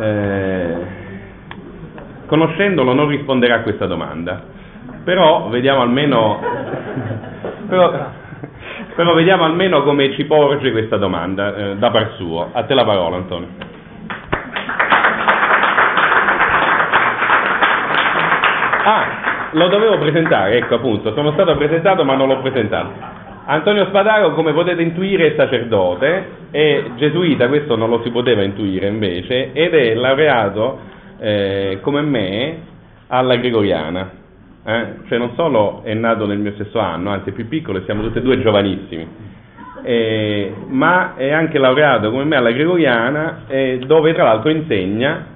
eh, conoscendolo non risponderà a questa domanda, però vediamo almeno, però, però vediamo almeno come ci porge questa domanda eh, da par suo. A te la parola Antonio. Ah, lo dovevo presentare, ecco appunto, sono stato presentato ma non l'ho presentato. Antonio Spadaro, come potete intuire, è sacerdote, è gesuita, questo non lo si poteva intuire invece, ed è laureato eh, come me alla Gregoriana. Eh? Cioè non solo è nato nel mio stesso anno, anzi è più piccolo e siamo tutti e due giovanissimi, eh, ma è anche laureato come me alla Gregoriana, eh, dove tra l'altro insegna,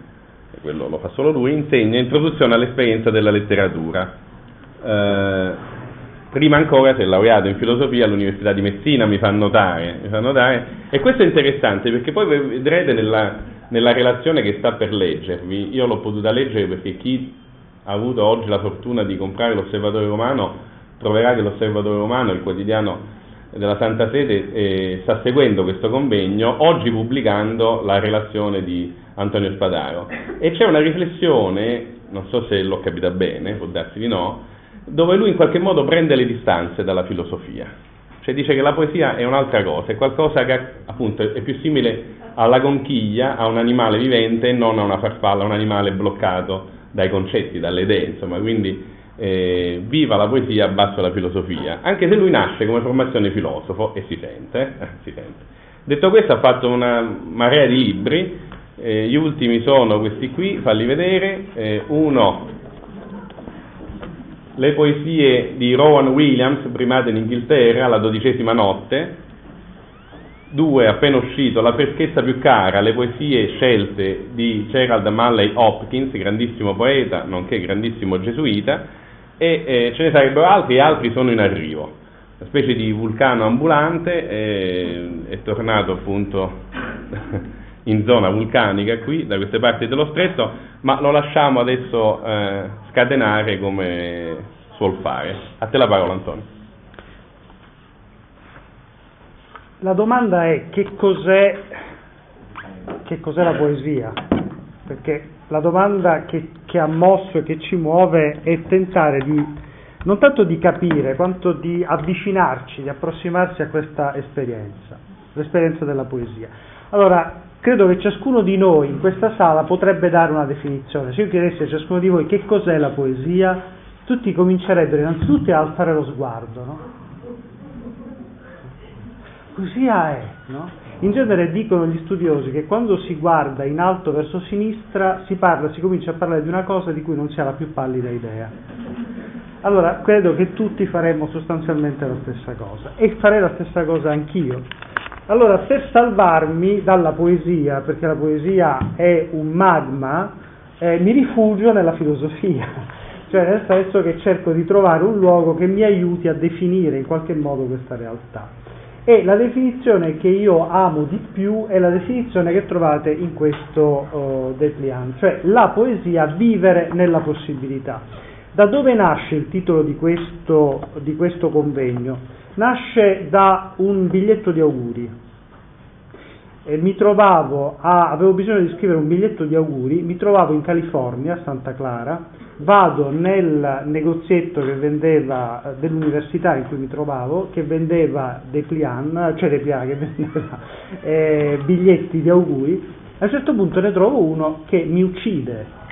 quello lo fa solo lui, insegna introduzione all'esperienza della letteratura. Prima ancora si è laureato in filosofia all'Università di Messina, mi fa notare, mi fa notare. e questo è interessante perché poi vedrete nella, nella, relazione che sta per leggervi, io l'ho potuta leggere perché chi ha avuto oggi la fortuna di comprare l'Osservatore Romano troverà che l'Osservatore Romano, il quotidiano della Santa Sede, eh, sta seguendo questo convegno, oggi pubblicando la relazione di Antonio Spadaro. E c'è una riflessione, non so se l'ho capita bene, può darsi di no, dove lui in qualche modo prende le distanze dalla filosofia. Cioè dice che la poesia è un'altra cosa, è qualcosa che appunto è più simile alla conchiglia, a un animale vivente e non a una farfalla, a un animale bloccato dai concetti, dalle idee, insomma, quindi eh, viva la poesia, basso la filosofia, anche se lui nasce come formazione filosofo e si sente, eh, si sente. Detto questo ha fatto una marea di libri, eh, gli ultimi sono questi qui, falli vedere, eh, uno le poesie di Rowan Williams, primate in Inghilterra, La dodicesima notte, due, appena uscito, La freschezza più cara, le poesie scelte di Gerald Malley Hopkins, grandissimo poeta, nonché grandissimo gesuita, e eh, ce ne sarebbero altri e altri sono in arrivo. Una specie di vulcano ambulante, eh, è tornato appunto in zona vulcanica qui, da queste parti dello stretto, ma lo lasciamo adesso eh, scatenare come suol fare. A te la parola Antonio. La domanda è che cos'è, che cos'è la poesia? Perché la domanda che, che ha mosso e che ci muove è tentare di non tanto di capire quanto di avvicinarci, di approssimarsi a questa esperienza, l'esperienza della poesia. Allora, credo che ciascuno di noi in questa sala potrebbe dare una definizione. Se io chiedessi a ciascuno di voi che cos'è la poesia, tutti comincerebbero innanzitutto a alzare lo sguardo. No? Poesia è, no? In genere dicono gli studiosi che quando si guarda in alto verso sinistra si parla, si comincia a parlare di una cosa di cui non si ha la più pallida idea. Allora, credo che tutti faremmo sostanzialmente la stessa cosa e farei la stessa cosa anch'io. Allora, per salvarmi dalla poesia, perché la poesia è un magma, eh, mi rifugio nella filosofia, cioè nel senso che cerco di trovare un luogo che mi aiuti a definire in qualche modo questa realtà. E la definizione che io amo di più è la definizione che trovate in questo uh, Deplian, cioè la poesia vivere nella possibilità. Da dove nasce il titolo di questo, di questo convegno? nasce da un biglietto di auguri. E mi trovavo a, avevo bisogno di scrivere un biglietto di auguri, mi trovavo in California, a Santa Clara, vado nel negozietto che vendeva, dell'università in cui mi trovavo, che vendeva Deplian, cioè Deplian, che vendeva eh, biglietti di auguri, a un certo punto ne trovo uno che mi uccide.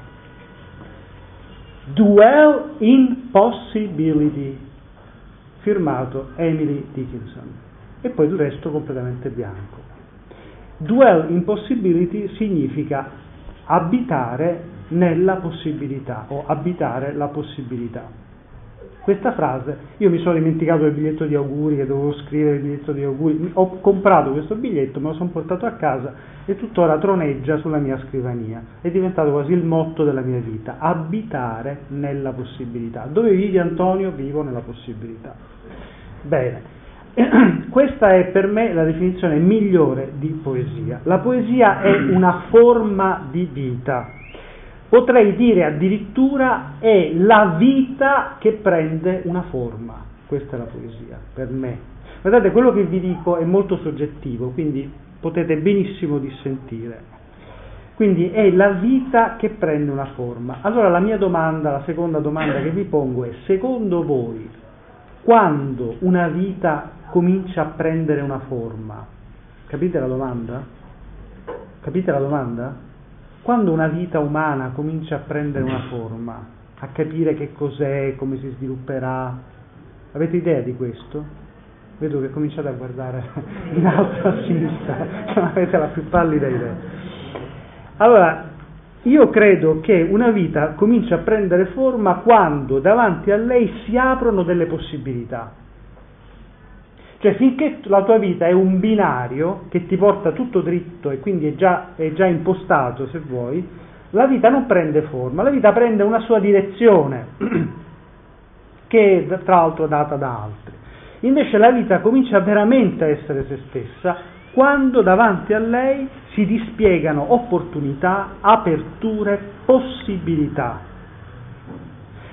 Duel in possibility firmato Emily Dickinson e poi il resto completamente bianco. Duel impossibility significa abitare nella possibilità o abitare la possibilità. Questa frase, io mi sono dimenticato del biglietto di auguri, che dovevo scrivere il biglietto di auguri, ho comprato questo biglietto, me lo sono portato a casa e tuttora troneggia sulla mia scrivania. È diventato quasi il motto della mia vita, abitare nella possibilità. Dove vivi Antonio? Vivo nella possibilità. Bene, questa è per me la definizione migliore di poesia. La poesia è una forma di vita. Potrei dire addirittura è la vita che prende una forma. Questa è la poesia, per me. Guardate, quello che vi dico è molto soggettivo, quindi potete benissimo dissentire. Quindi è la vita che prende una forma. Allora la mia domanda, la seconda domanda che vi pongo è, secondo voi, quando una vita comincia a prendere una forma? Capite la domanda? Capite la domanda? Quando una vita umana comincia a prendere una forma, a capire che cos'è, come si svilupperà, avete idea di questo? Vedo che cominciate a guardare in alto a sinistra, non avete la più pallida idea. Allora, io credo che una vita comincia a prendere forma quando davanti a lei si aprono delle possibilità. Cioè finché la tua vita è un binario che ti porta tutto dritto e quindi è già, è già impostato, se vuoi, la vita non prende forma, la vita prende una sua direzione, che è tra l'altro data da altri. Invece la vita comincia veramente a essere se stessa quando davanti a lei si dispiegano opportunità, aperture, possibilità.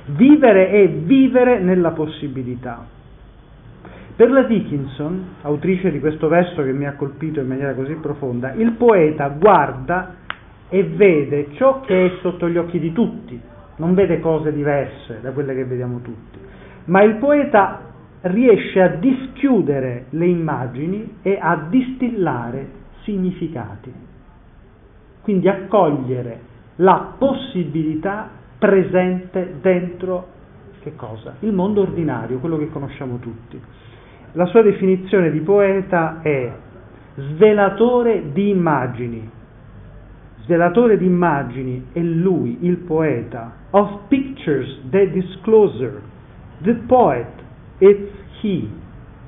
Vivere è vivere nella possibilità. Per la Dickinson, autrice di questo verso che mi ha colpito in maniera così profonda, il poeta guarda e vede ciò che è sotto gli occhi di tutti, non vede cose diverse da quelle che vediamo tutti, ma il poeta riesce a dischiudere le immagini e a distillare significati. Quindi a cogliere la possibilità presente dentro che cosa? Il mondo ordinario, quello che conosciamo tutti. La sua definizione di poeta è svelatore di immagini. Svelatore di immagini è lui, il poeta. Of pictures, the discloser. The poet, it's he.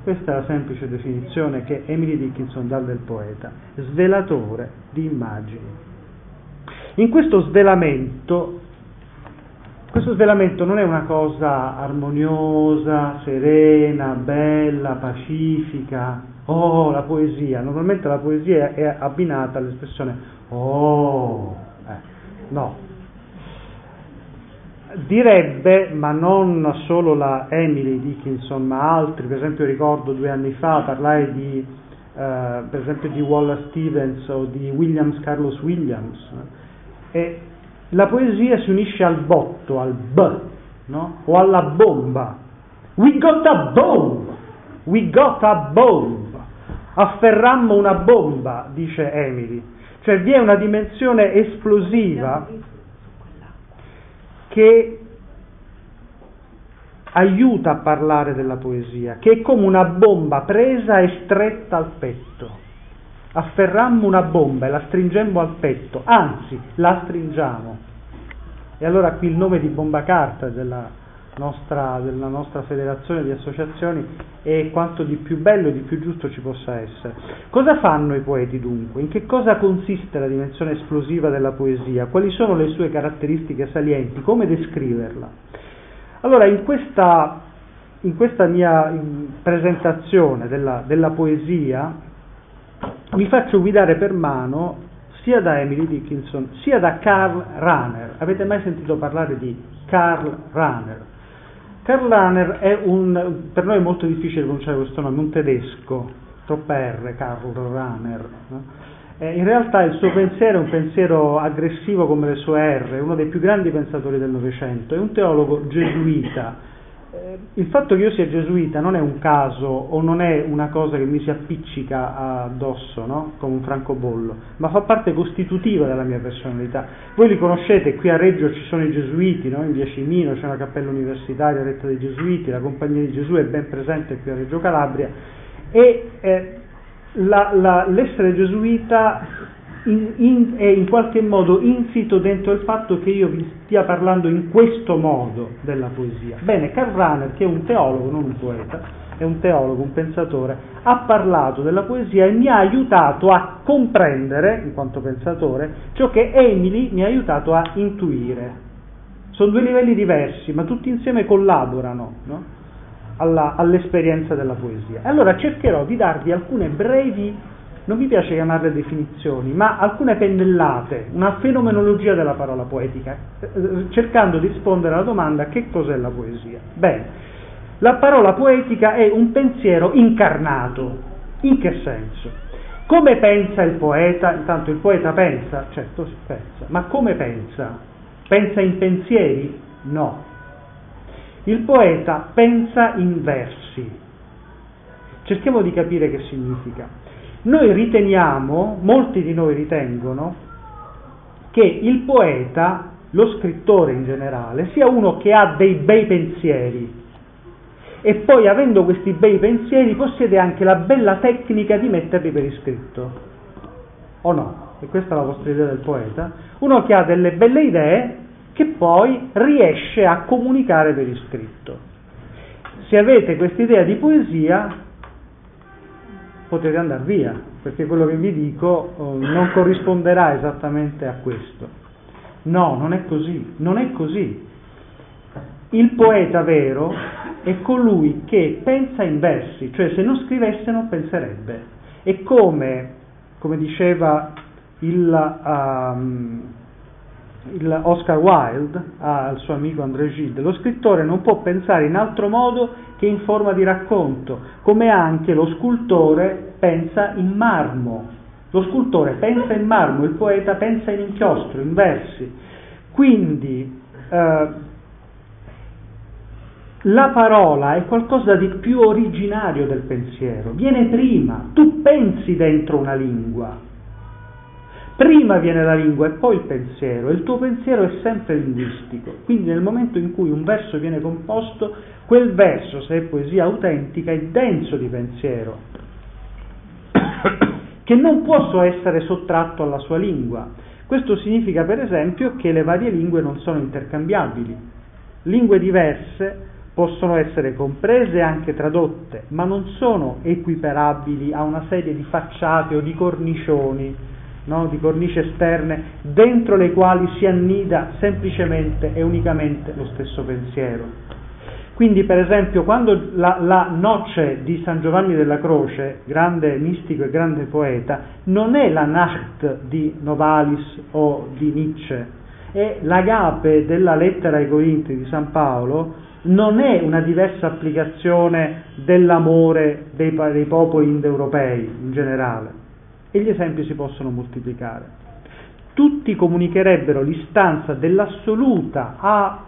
Questa è la semplice definizione che Emily Dickinson dà del poeta, svelatore di immagini. In questo svelamento, questo svelamento non è una cosa armoniosa, serena, bella, pacifica, oh, la poesia. Normalmente la poesia è abbinata all'espressione oh, eh, no, direbbe, ma non solo la Emily Dickinson, ma altri, per esempio ricordo due anni fa parlare di, eh, per esempio di Wallace Stevens o di Williams, Carlos Williams, e la poesia si unisce al botto, al b, no? o alla bomba. We got a bomb! We got a bomb! Afferrammo una bomba, dice Emily. Cioè vi è una dimensione esplosiva che aiuta a parlare della poesia, che è come una bomba presa e stretta al petto. Afferrammo una bomba e la stringemmo al petto, anzi la stringiamo. E allora qui il nome di bomba carta della nostra, della nostra federazione di associazioni è quanto di più bello e di più giusto ci possa essere. Cosa fanno i poeti dunque? In che cosa consiste la dimensione esplosiva della poesia? Quali sono le sue caratteristiche salienti? Come descriverla? Allora, in questa, in questa mia presentazione della, della poesia mi faccio guidare per mano sia da Emily Dickinson sia da Karl Rahner. Avete mai sentito parlare di Karl Rahner? Karl Rahner è un, per noi è molto difficile pronunciare questo nome, un tedesco, troppa R, Karl Rahner. Eh, in realtà il suo pensiero è un pensiero aggressivo come le sue R, uno dei più grandi pensatori del Novecento, è un teologo gesuita, il fatto che io sia gesuita non è un caso o non è una cosa che mi si appiccica addosso, no? come un francobollo, ma fa parte costitutiva della mia personalità. Voi li conoscete, qui a Reggio ci sono i gesuiti, no? in via Cimino c'è una cappella universitaria retta dai gesuiti, la Compagnia di Gesù è ben presente qui a Reggio Calabria e eh, la, la, l'essere gesuita in, in, è in qualche modo insito dentro il fatto che io vi stia parlando in questo modo della poesia. Bene, Karl Rahner, che è un teologo, non un poeta, è un teologo, un pensatore, ha parlato della poesia e mi ha aiutato a comprendere, in quanto pensatore, ciò che Emily mi ha aiutato a intuire. Sono due livelli diversi, ma tutti insieme collaborano no? Alla, all'esperienza della poesia. Allora cercherò di darvi alcune brevi non mi piace chiamarle definizioni, ma alcune pennellate, una fenomenologia della parola poetica, eh, cercando di rispondere alla domanda che cos'è la poesia. Bene, la parola poetica è un pensiero incarnato. In che senso? Come pensa il poeta? Intanto il poeta pensa, certo si pensa, ma come pensa? Pensa in pensieri? No. Il poeta pensa in versi. Cerchiamo di capire che significa. Noi riteniamo, molti di noi ritengono, che il poeta, lo scrittore in generale, sia uno che ha dei bei pensieri e poi avendo questi bei pensieri possiede anche la bella tecnica di metterli per iscritto. O no? E questa è la vostra idea del poeta. Uno che ha delle belle idee che poi riesce a comunicare per iscritto. Se avete questa idea di poesia potete andare via, perché quello che vi dico oh, non corrisponderà esattamente a questo. No, non è così, non è così. Il poeta vero è colui che pensa in versi, cioè se non scrivesse non penserebbe. E come, come diceva il, um, il Oscar Wilde al suo amico André Gide, lo scrittore non può pensare in altro modo che in forma di racconto, come anche lo scultore pensa in marmo. Lo scultore pensa in marmo, il poeta pensa in inchiostro, in versi. Quindi eh, la parola è qualcosa di più originario del pensiero, viene prima, tu pensi dentro una lingua, prima viene la lingua e poi il pensiero, e il tuo pensiero è sempre linguistico, quindi nel momento in cui un verso viene composto, quel verso, se è poesia autentica, è denso di pensiero, che non può essere sottratto alla sua lingua. Questo significa per esempio che le varie lingue non sono intercambiabili. Lingue diverse possono essere comprese e anche tradotte, ma non sono equiparabili a una serie di facciate o di cornicioni, no? di cornici esterne, dentro le quali si annida semplicemente e unicamente lo stesso pensiero. Quindi, per esempio, quando la, la noce di San Giovanni della Croce, grande mistico e grande poeta, non è la Nacht di Novalis o di Nietzsche, è l'agape della lettera ai Corinti di San Paolo, non è una diversa applicazione dell'amore dei, dei popoli indoeuropei in generale. E gli esempi si possono moltiplicare. Tutti comunicherebbero l'istanza dell'assoluta a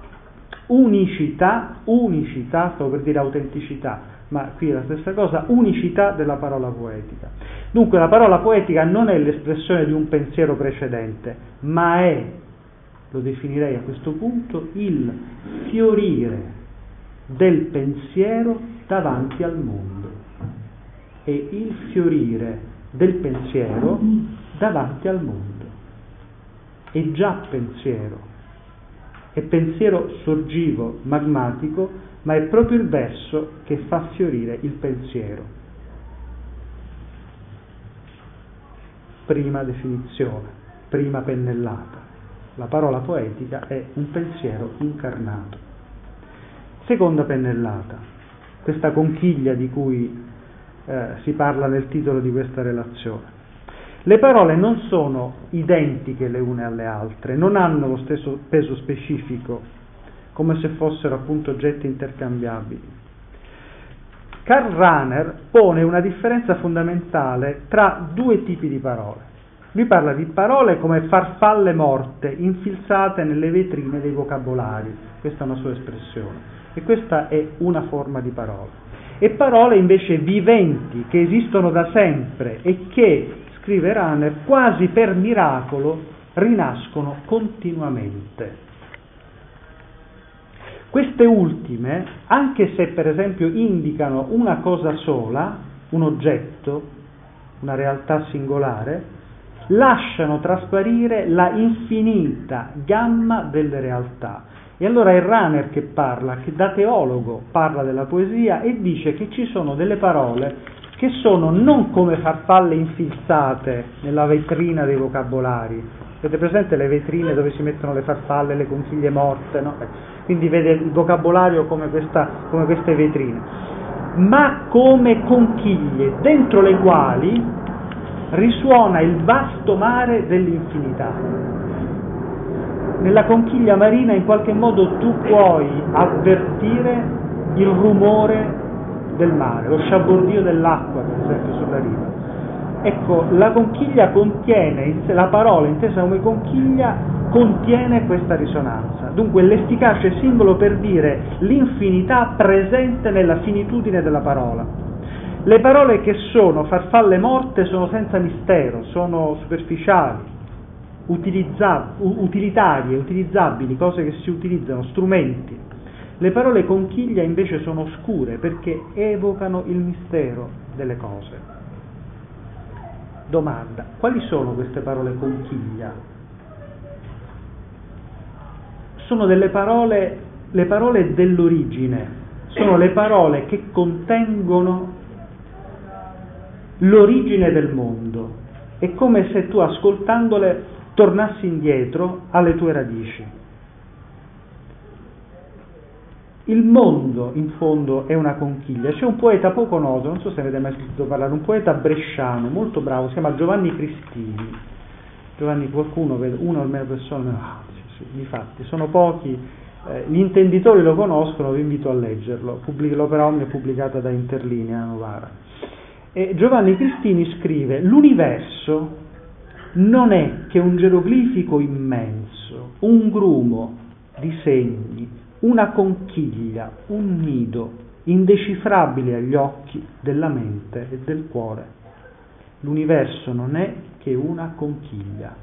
unicità, unicità, stavo per dire autenticità, ma qui è la stessa cosa, unicità della parola poetica. Dunque la parola poetica non è l'espressione di un pensiero precedente, ma è, lo definirei a questo punto, il fiorire del pensiero davanti al mondo e il fiorire del pensiero davanti al mondo. È già pensiero, è pensiero sorgivo, magmatico, ma è proprio il verso che fa fiorire il pensiero. Prima definizione, prima pennellata. La parola poetica è un pensiero incarnato. Seconda pennellata, questa conchiglia di cui eh, si parla nel titolo di questa relazione. Le parole non sono identiche le une alle altre, non hanno lo stesso peso specifico, come se fossero appunto oggetti intercambiabili. Karl Rahner pone una differenza fondamentale tra due tipi di parole. Lui parla di parole come farfalle morte infilzate nelle vetrine dei vocabolari, questa è una sua espressione e questa è una forma di parola. E parole invece viventi, che esistono da sempre e che, scrive Rahner, quasi per miracolo rinascono continuamente. Queste ultime, anche se per esempio indicano una cosa sola, un oggetto, una realtà singolare, lasciano trasparire la infinita gamma delle realtà e allora è Runner che parla, che da teologo parla della poesia e dice che ci sono delle parole che sono non come farfalle infilzate nella vetrina dei vocabolari. Avete presente le vetrine dove si mettono le farfalle, le conchiglie morte? No? Quindi vede il vocabolario come, questa, come queste vetrine, ma come conchiglie dentro le quali risuona il vasto mare dell'infinità nella conchiglia marina in qualche modo tu puoi avvertire il rumore del mare, lo sciabordio dell'acqua per esempio sulla riva. Ecco, la conchiglia contiene, la parola intesa come conchiglia contiene questa risonanza. Dunque l'efficace simbolo per dire l'infinità presente nella finitudine della parola. Le parole che sono farfalle morte sono senza mistero, sono superficiali, utilitarie, utilizzabili, cose che si utilizzano, strumenti. Le parole conchiglia invece sono oscure perché evocano il mistero delle cose. Domanda, quali sono queste parole conchiglia? Sono delle parole, le parole dell'origine, sono le parole che contengono l'origine del mondo. È come se tu ascoltandole tornassi indietro alle tue radici. Il mondo, in fondo, è una conchiglia. C'è un poeta poco noto, non so se avete mai sentito parlare, un poeta bresciano molto bravo, si chiama Giovanni Cristini. Giovanni, qualcuno, una o almeno persone, ah, sì, infatti, sono pochi. Eh, gli intenditori lo conoscono, vi invito a leggerlo. Pubblic- l'opera Omnia è pubblicata da Interlinea Novara. E Giovanni Cristini scrive: L'universo non è che un geroglifico immenso, un grumo di segni una conchiglia, un nido indecifrabile agli occhi della mente e del cuore. L'universo non è che una conchiglia.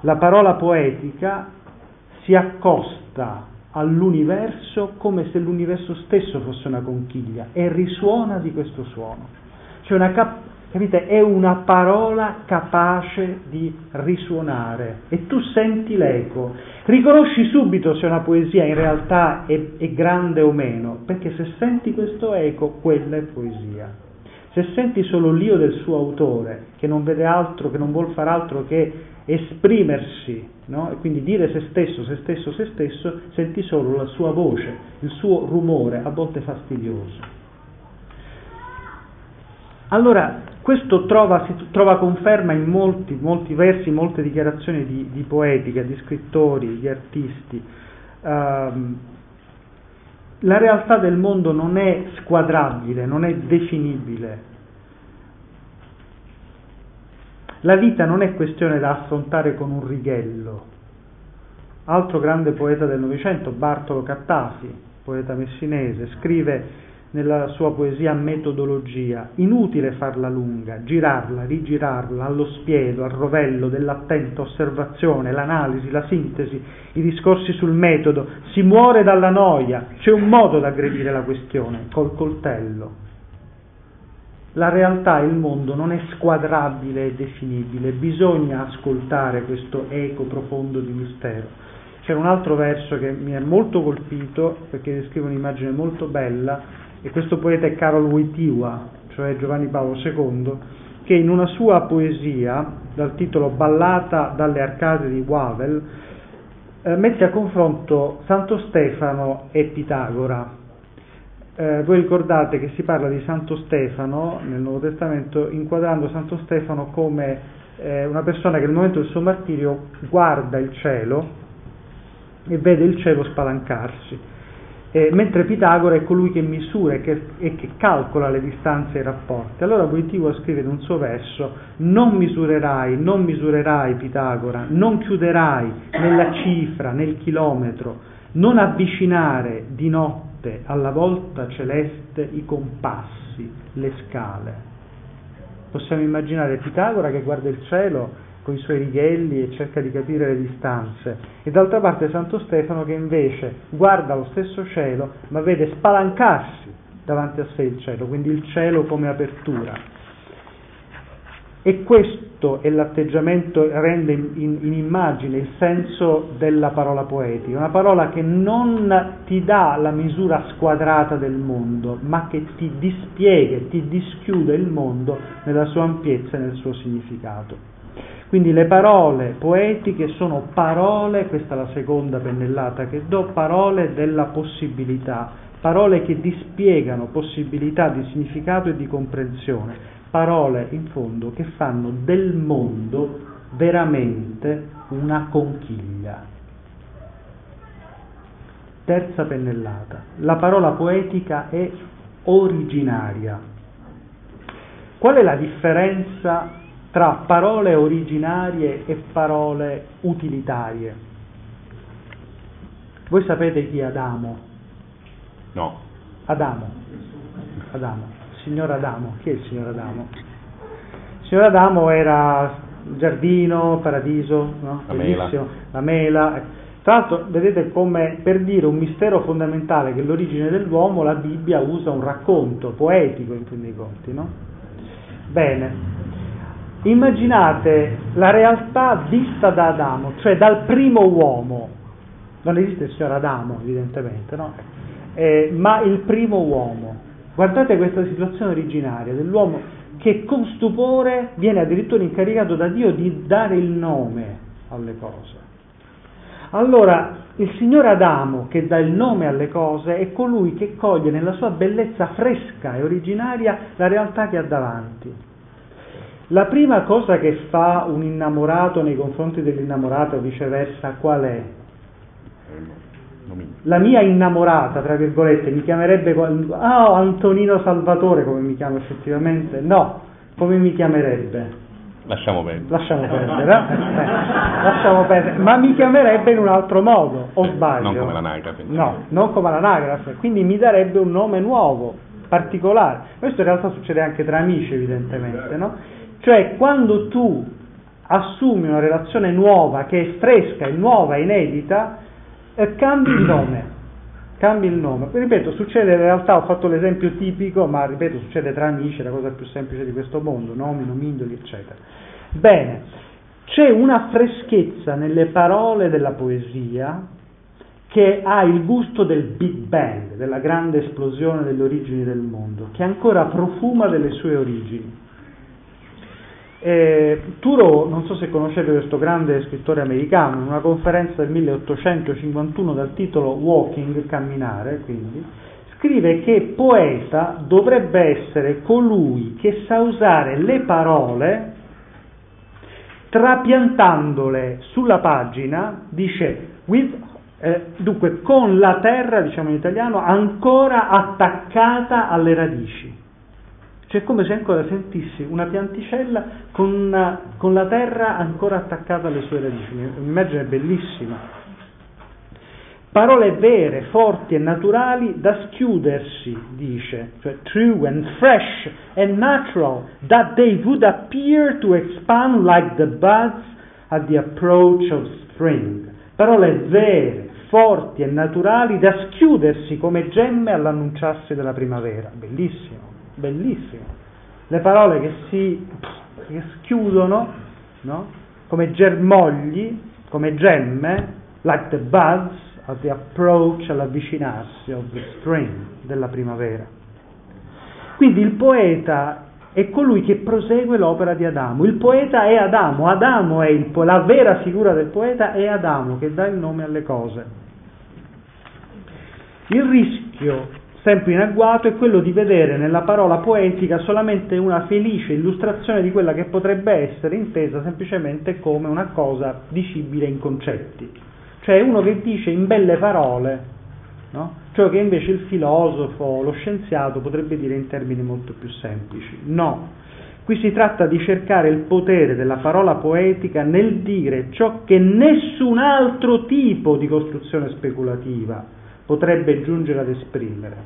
La parola poetica si accosta all'universo come se l'universo stesso fosse una conchiglia e risuona di questo suono. C'è una, cap- Capite? È una parola capace di risuonare e tu senti l'eco. Riconosci subito se una poesia in realtà è, è grande o meno, perché se senti questo eco, quella è poesia. Se senti solo l'io del suo autore, che non vede altro, che non vuol fare altro che esprimersi, no? e quindi dire se stesso, se stesso, se stesso, senti solo la sua voce, il suo rumore, a volte fastidioso. Allora, questo trova, trova conferma in molti, molti versi, molte dichiarazioni di, di, poetica, di scrittori, di artisti. Uh, la realtà del mondo non è squadrabile, non è definibile. La vita non è questione da affrontare con un righello. Altro grande poeta del Novecento, Bartolo Cattafi, poeta messinese, scrive nella sua poesia metodologia, inutile farla lunga, girarla, rigirarla allo spiedo, al rovello dell'attenta osservazione, l'analisi, la sintesi, i discorsi sul metodo, si muore dalla noia, c'è un modo da aggredire la questione, col coltello. La realtà, il mondo non è squadrabile e definibile, bisogna ascoltare questo eco profondo di mistero. C'era un altro verso che mi ha molto colpito perché descrive un'immagine molto bella e questo poeta è Karol Wojtyła, cioè Giovanni Paolo II, che in una sua poesia, dal titolo Ballata dalle arcate di Wawel, eh, mette a confronto Santo Stefano e Pitagora. Eh, voi ricordate che si parla di Santo Stefano nel Nuovo Testamento inquadrando Santo Stefano come eh, una persona che nel momento del suo martirio guarda il cielo e vede il cielo spalancarsi eh, mentre Pitagora è colui che misura e che, e che, calcola le distanze e i rapporti. Allora Voitivo scrive in un suo verso, non misurerai, non misurerai Pitagora, non chiuderai nella cifra, nel chilometro, non avvicinare di notte alla volta celeste i compassi, le scale. Possiamo immaginare Pitagora che guarda il cielo con i suoi righelli e cerca di capire le distanze, e d'altra parte Santo Stefano che invece guarda lo stesso cielo, ma vede spalancarsi davanti a sé il cielo, quindi il cielo come apertura. E questo è l'atteggiamento, rende in, in, immagine il senso della parola poetica, una parola che non ti dà la misura squadrata del mondo, ma che ti dispiega, ti dischiude il mondo nella sua ampiezza e nel suo significato. Quindi le parole poetiche sono parole, questa è la seconda pennellata che do, parole della possibilità, parole che dispiegano possibilità di significato e di comprensione, parole in fondo che fanno del mondo veramente una conchiglia. Terza pennellata. La parola poetica è originaria. Qual è la differenza tra parole originarie e parole utilitarie? Voi sapete chi è Adamo? No. Adamo. Adamo. Signor Adamo. Chi è il signor Adamo? Il signor Adamo era giardino, paradiso, no? La mela. La mela. Tra l'altro, vedete come per dire un mistero fondamentale che è l'origine dell'uomo, la Bibbia usa un racconto poetico in fin dei conti, no? Bene, immaginate la realtà vista da Adamo, cioè dal primo uomo, non esiste il signor Adamo evidentemente, no? eh, ma il primo uomo. Guardate questa situazione originaria dell'uomo che con stupore viene addirittura incaricato da Dio di dare il nome alle cose. Allora, il signor Adamo che dà il nome alle cose è colui che coglie nella sua bellezza fresca e originaria la realtà che ha davanti. La prima cosa che fa un innamorato nei confronti dell'innamorato o viceversa qual è? La mia innamorata, tra virgolette, mi chiamerebbe ah, Antonino Salvatore come mi chiama effettivamente? No, come mi chiamerebbe? Lasciamo perdere. Lasciamo perdere, eh? lasciamo perdere, ma mi chiamerebbe in un altro modo, o sbaglio? Non come l'anagrafe. No, non come l'anagrafe, quindi mi darebbe un nome nuovo, particolare. Questo in realtà succede anche tra amici, evidentemente, no? Cioè, quando tu assumi una relazione nuova, che è fresca, è nuova, inedita, eh, cambi il nome. Cambi il nome. Ripeto, succede in realtà, ho fatto l'esempio tipico, ma ripeto, succede tra amici, la cosa più semplice di questo mondo, nomi, nomindoli, eccetera. Bene, c'è una freschezza nelle parole della poesia che ha il gusto del Big Bang, della grande esplosione delle origini del mondo, che ancora profuma delle sue origini. Eh, Thoreau, non so se conoscete questo grande scrittore americano, in una conferenza del 1851 dal titolo Walking, camminare, quindi, scrive che poeta dovrebbe essere colui che sa usare le parole trapiantandole sulla pagina, dice, with, eh, dunque con la terra, diciamo in italiano, ancora attaccata alle radici. Cioè come se ancora sentissi una pianticella con, una, con la terra ancora attaccata alle sue radici. Un'immagine bellissima. Parole vere, forti e naturali da schiudersi, dice, cioè true and fresh and natural, that they would appear to expand like the buds at the approach of spring. Parole vere, forti e naturali da schiudersi come gemme all'annunciarsi della primavera. Bellissimo bellissimo. Le parole che si che schiudono no? come germogli, come gemme, like the buds at the approach, all'avvicinarsi of the spring, della primavera. Quindi il poeta è colui che prosegue l'opera di Adamo. Il poeta è Adamo, Adamo è po- la vera figura del poeta è Adamo che dà il nome alle cose. Il rischio sempre in agguato è quello di vedere nella parola poetica solamente una felice illustrazione di quella che potrebbe essere intesa semplicemente come una cosa dicibile in concetti, cioè uno che dice in belle parole no? ciò che invece il filosofo, lo scienziato potrebbe dire in termini molto più semplici. No, qui si tratta di cercare il potere della parola poetica nel dire ciò che nessun altro tipo di costruzione speculativa potrebbe giungere ad esprimere.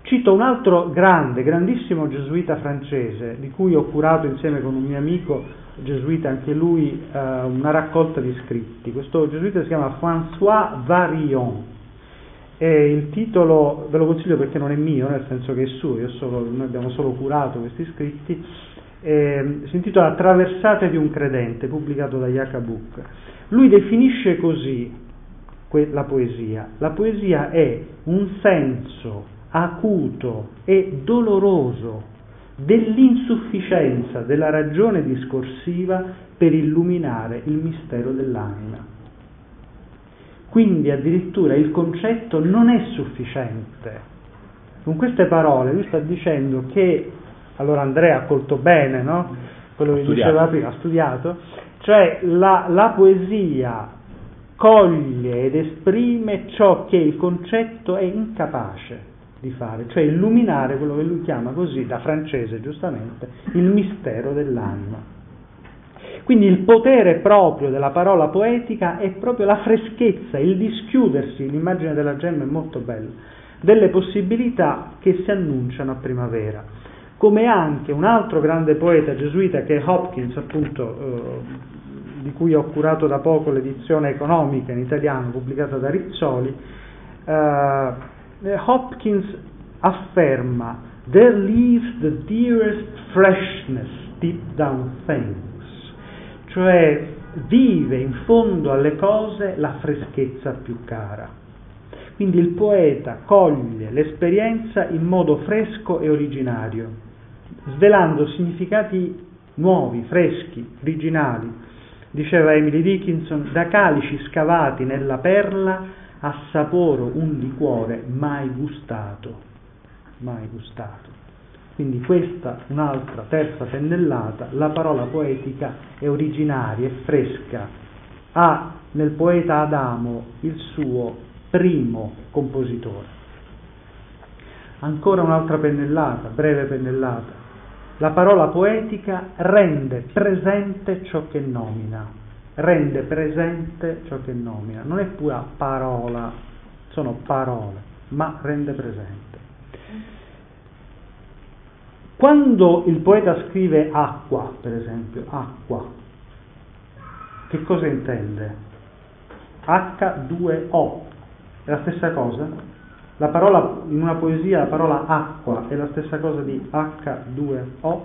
Cito un altro grande, grandissimo gesuita francese, di cui ho curato insieme con un mio amico gesuita, anche lui, eh, una raccolta di scritti. Questo gesuita si chiama François Varillon. E il titolo, ve lo consiglio perché non è mio, nel senso che è suo, solo, noi abbiamo solo curato questi scritti, eh, si intitola Traversate di un credente, pubblicato da Jacobuk. Lui definisce così la poesia. La poesia è un senso acuto e doloroso dell'insufficienza della ragione discorsiva per illuminare il mistero dell'anima. Quindi addirittura il concetto non è sufficiente. Con queste parole lui sta dicendo che, allora Andrea ha colto bene, no? quello che diceva prima, ha studiato, cioè la, la poesia coglie ed esprime ciò che il concetto è incapace di fare, cioè illuminare quello che lui chiama così, da francese giustamente, il mistero dell'anima. Quindi il potere proprio della parola poetica è proprio la freschezza, il dischiudersi, l'immagine della gemma è molto bella, delle possibilità che si annunciano a primavera. Come anche un altro grande poeta gesuita che è Hopkins, appunto, eh, di cui ho curato da poco l'edizione economica in italiano pubblicata da Rizzoli, eh, Hopkins afferma There lives the dearest freshness deep down things, cioè vive in fondo alle cose la freschezza più cara. Quindi il poeta coglie l'esperienza in modo fresco e originario, svelando significati nuovi, freschi, originali. Diceva Emily Dickinson, da calici scavati nella perla assaporo un liquore mai gustato, mai gustato. Quindi questa, un'altra terza pennellata, la parola poetica è originaria, è fresca, ha nel poeta Adamo il suo primo compositore. Ancora un'altra pennellata, breve pennellata. La parola poetica rende presente ciò che nomina rende presente ciò che nomina, non è pura parola, sono parole, ma rende presente. Quando il poeta scrive acqua, per esempio, acqua, che cosa intende? H2O, è la stessa cosa? La parola, in una poesia la parola acqua è la stessa cosa di H2O?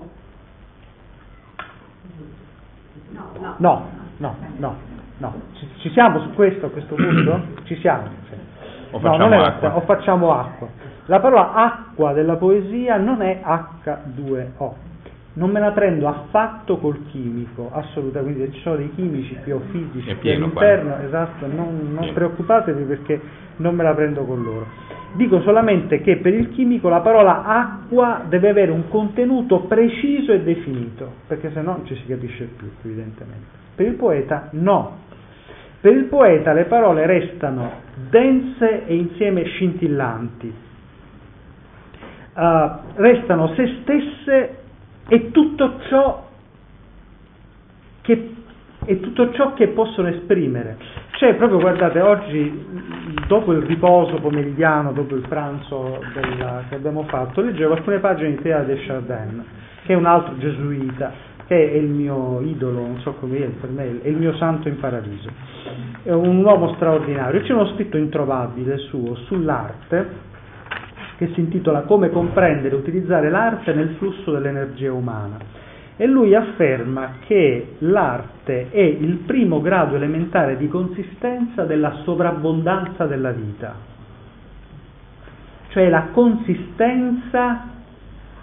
No, no. no. No, no, no. Ci, ci siamo su questo a questo punto? Ci siamo. Sì. O facciamo no, acqua. o facciamo acqua. La parola acqua della poesia non è H2O. Non me la prendo affatto col chimico, assolutamente, quindi ci sono dei chimici più fisici qui all'interno, qua. esatto, non, non preoccupatevi perché non me la prendo con loro. Dico solamente che per il chimico la parola acqua deve avere un contenuto preciso e definito, perché se no non ci si capisce più, evidentemente. Per il poeta no. Per il poeta le parole restano dense e insieme scintillanti, uh, restano se stesse e tutto ciò che e tutto ciò che possono esprimere. C'è proprio, guardate, oggi, dopo il riposo pomeridiano, dopo il pranzo della, che abbiamo fatto, leggevo alcune pagine di Théa de Chardin, che è un altro gesuita, che è il mio idolo, non so come è, per me è il mio santo in paradiso. È un uomo straordinario. C'è uno scritto introvabile suo sull'arte che si intitola Come comprendere e utilizzare l'arte nel flusso dell'energia umana. E lui afferma che l'arte è il primo grado elementare di consistenza della sovrabbondanza della vita, cioè la consistenza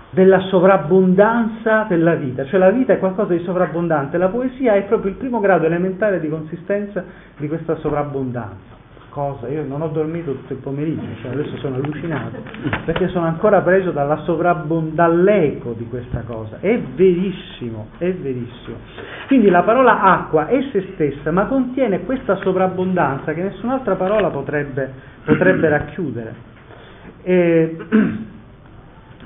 della sovrabbondanza della vita, cioè la vita è qualcosa di sovrabbondante, la poesia è proprio il primo grado elementare di consistenza di questa sovrabbondanza. Cosa? Io non ho dormito tutto il pomeriggio, cioè adesso sono allucinato, perché sono ancora preso dalla sovrabbon- dall'eco di questa cosa. È verissimo, è verissimo. Quindi la parola acqua è se stessa, ma contiene questa sovrabbondanza che nessun'altra parola potrebbe, potrebbe racchiudere. E,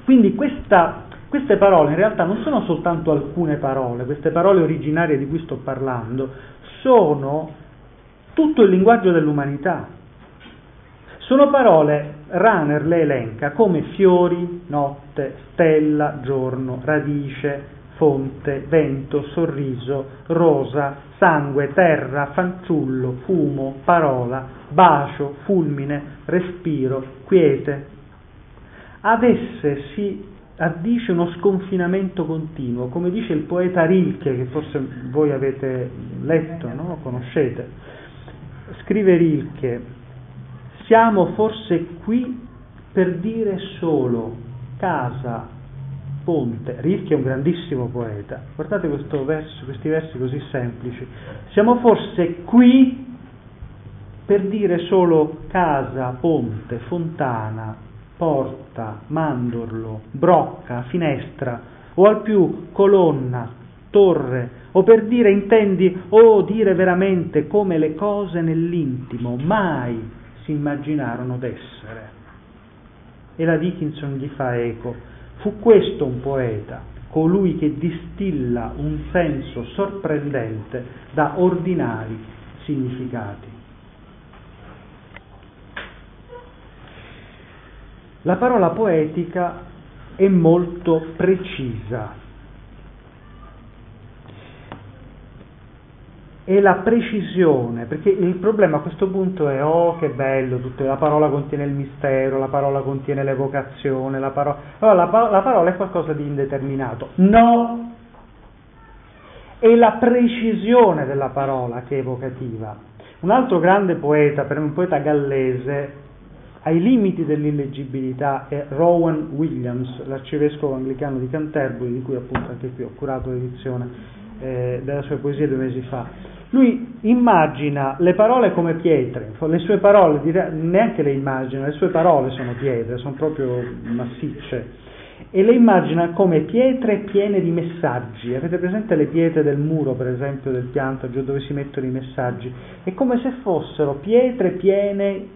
Quindi questa, queste parole in realtà non sono soltanto alcune parole, queste parole originarie di cui sto parlando, sono tutto il linguaggio dell'umanità. Sono parole, Runner le elenca come fiori, notte, stella, giorno, radice, fonte, vento, sorriso, rosa, sangue, terra, fanciullo, fumo, parola, bacio, fulmine, respiro, quiete, ad esse si addice uno sconfinamento continuo, come dice il poeta Rilke, che forse voi avete letto, no? conoscete. Scrive Rilke, siamo forse qui per dire solo casa, ponte. Rilke è un grandissimo poeta. Guardate verso, questi versi così semplici. Siamo forse qui per dire solo casa, ponte, fontana, porta, mandorlo, brocca, finestra, o al più colonna, torre, o per dire intendi, o dire veramente come le cose nell'intimo mai si immaginarono d'essere. e la Dickinson gli fa eco. Fu questo un poeta, colui che distilla un senso sorprendente da ordinari significati. La parola poetica è molto precisa, e la precisione, perché il problema a questo punto è oh che bello, tutte, la parola contiene il mistero, la parola contiene l'evocazione, la parola, allora, la, la parola è qualcosa di indeterminato. No! È la precisione della parola che è evocativa. Un altro grande poeta, per un poeta gallese, ai limiti dell'illeggibilità è Rowan Williams, l'arcivescovo anglicano di Canterbury, di cui appunto anche qui ho curato l'edizione eh, della sua poesia due mesi fa lui immagina le parole come pietre, le sue parole, neanche le immagina, le sue parole sono pietre, sono proprio massicce, e le immagina come pietre piene di messaggi. Avete presente le pietre del muro, per esempio, del pianto, dove si mettono i messaggi? È come se fossero pietre piene,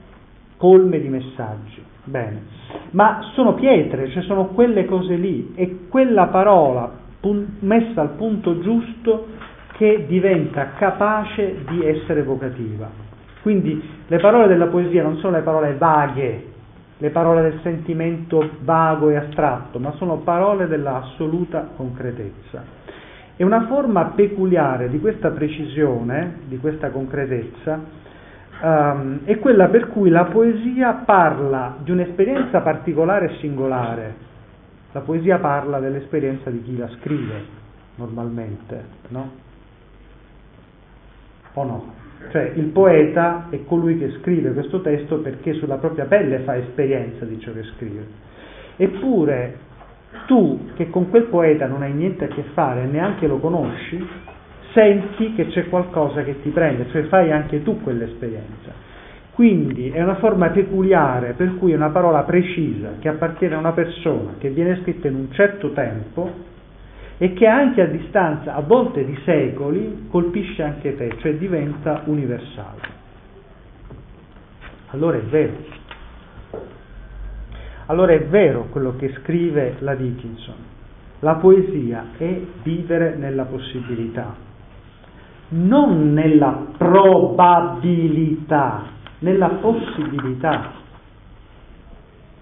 colme di messaggi. Bene, ma sono pietre, cioè sono quelle cose lì, e quella parola messa al punto giusto che diventa capace di essere vocativa. Quindi le parole della poesia non sono le parole vaghe, le parole del sentimento vago e astratto, ma sono parole dell'assoluta concretezza. E una forma peculiare di questa precisione, di questa concretezza, um, è quella per cui la poesia parla di un'esperienza particolare e singolare. La poesia parla dell'esperienza di chi la scrive, normalmente, no? O no? Cioè il poeta è colui che scrive questo testo perché sulla propria pelle fa esperienza di ciò che scrive. Eppure tu che con quel poeta non hai niente a che fare, neanche lo conosci, senti che c'è qualcosa che ti prende, cioè fai anche tu quell'esperienza. Quindi è una forma peculiare per cui una parola precisa che appartiene a una persona che viene scritta in un certo tempo e che anche a distanza, a volte di secoli, colpisce anche te, cioè diventa universale. Allora è vero. Allora è vero quello che scrive la Dickinson. La poesia è vivere nella possibilità, non nella probabilità, nella possibilità.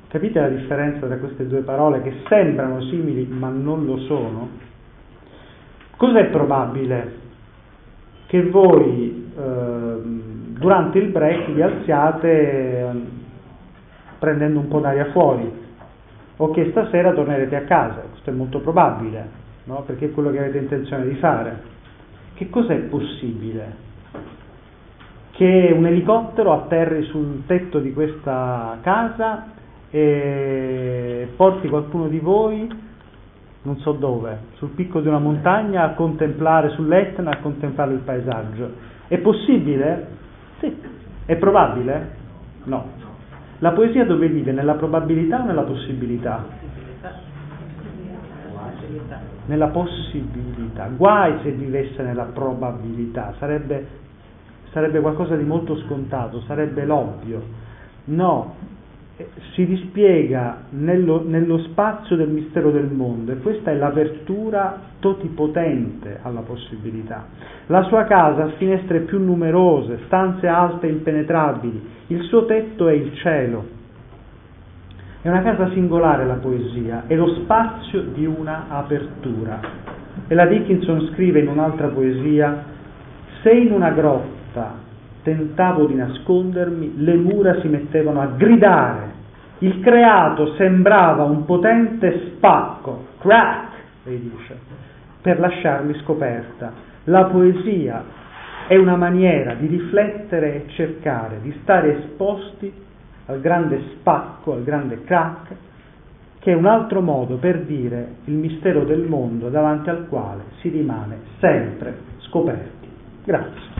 Capite la differenza tra queste due parole che sembrano simili ma non lo sono? Cos'è probabile? Che voi eh, durante il break vi alziate eh, prendendo un po' d'aria fuori o che stasera tornerete a casa, questo è molto probabile, no? perché è quello che avete intenzione di fare. Che cos'è possibile? Che un elicottero atterri sul tetto di questa casa e porti qualcuno di voi non so dove, sul picco di una montagna a contemplare sull'Etna, a contemplare il paesaggio. È possibile? Sì. È probabile? No. La poesia dove vive? Nella probabilità o nella possibilità? Nella possibilità. Guai se vivesse nella probabilità, sarebbe, sarebbe qualcosa di molto scontato, sarebbe l'ovvio. No, si dispiega nello, nello, spazio del mistero del mondo e questa è l'apertura totipotente alla possibilità. La sua casa ha finestre più numerose, stanze alte e impenetrabili, il suo tetto è il cielo. È una casa singolare la poesia, è lo spazio di una apertura. E la Dickinson scrive in un'altra poesia, se in una grotta tentavo di nascondermi, le mura si mettevano a gridare. Il creato sembrava un potente spacco, crack, lei dice, per lasciarmi scoperta. La poesia è una maniera di riflettere e cercare, di stare esposti al grande spacco, al grande crack, che è un altro modo per dire il mistero del mondo davanti al quale si rimane sempre scoperti. Grazie.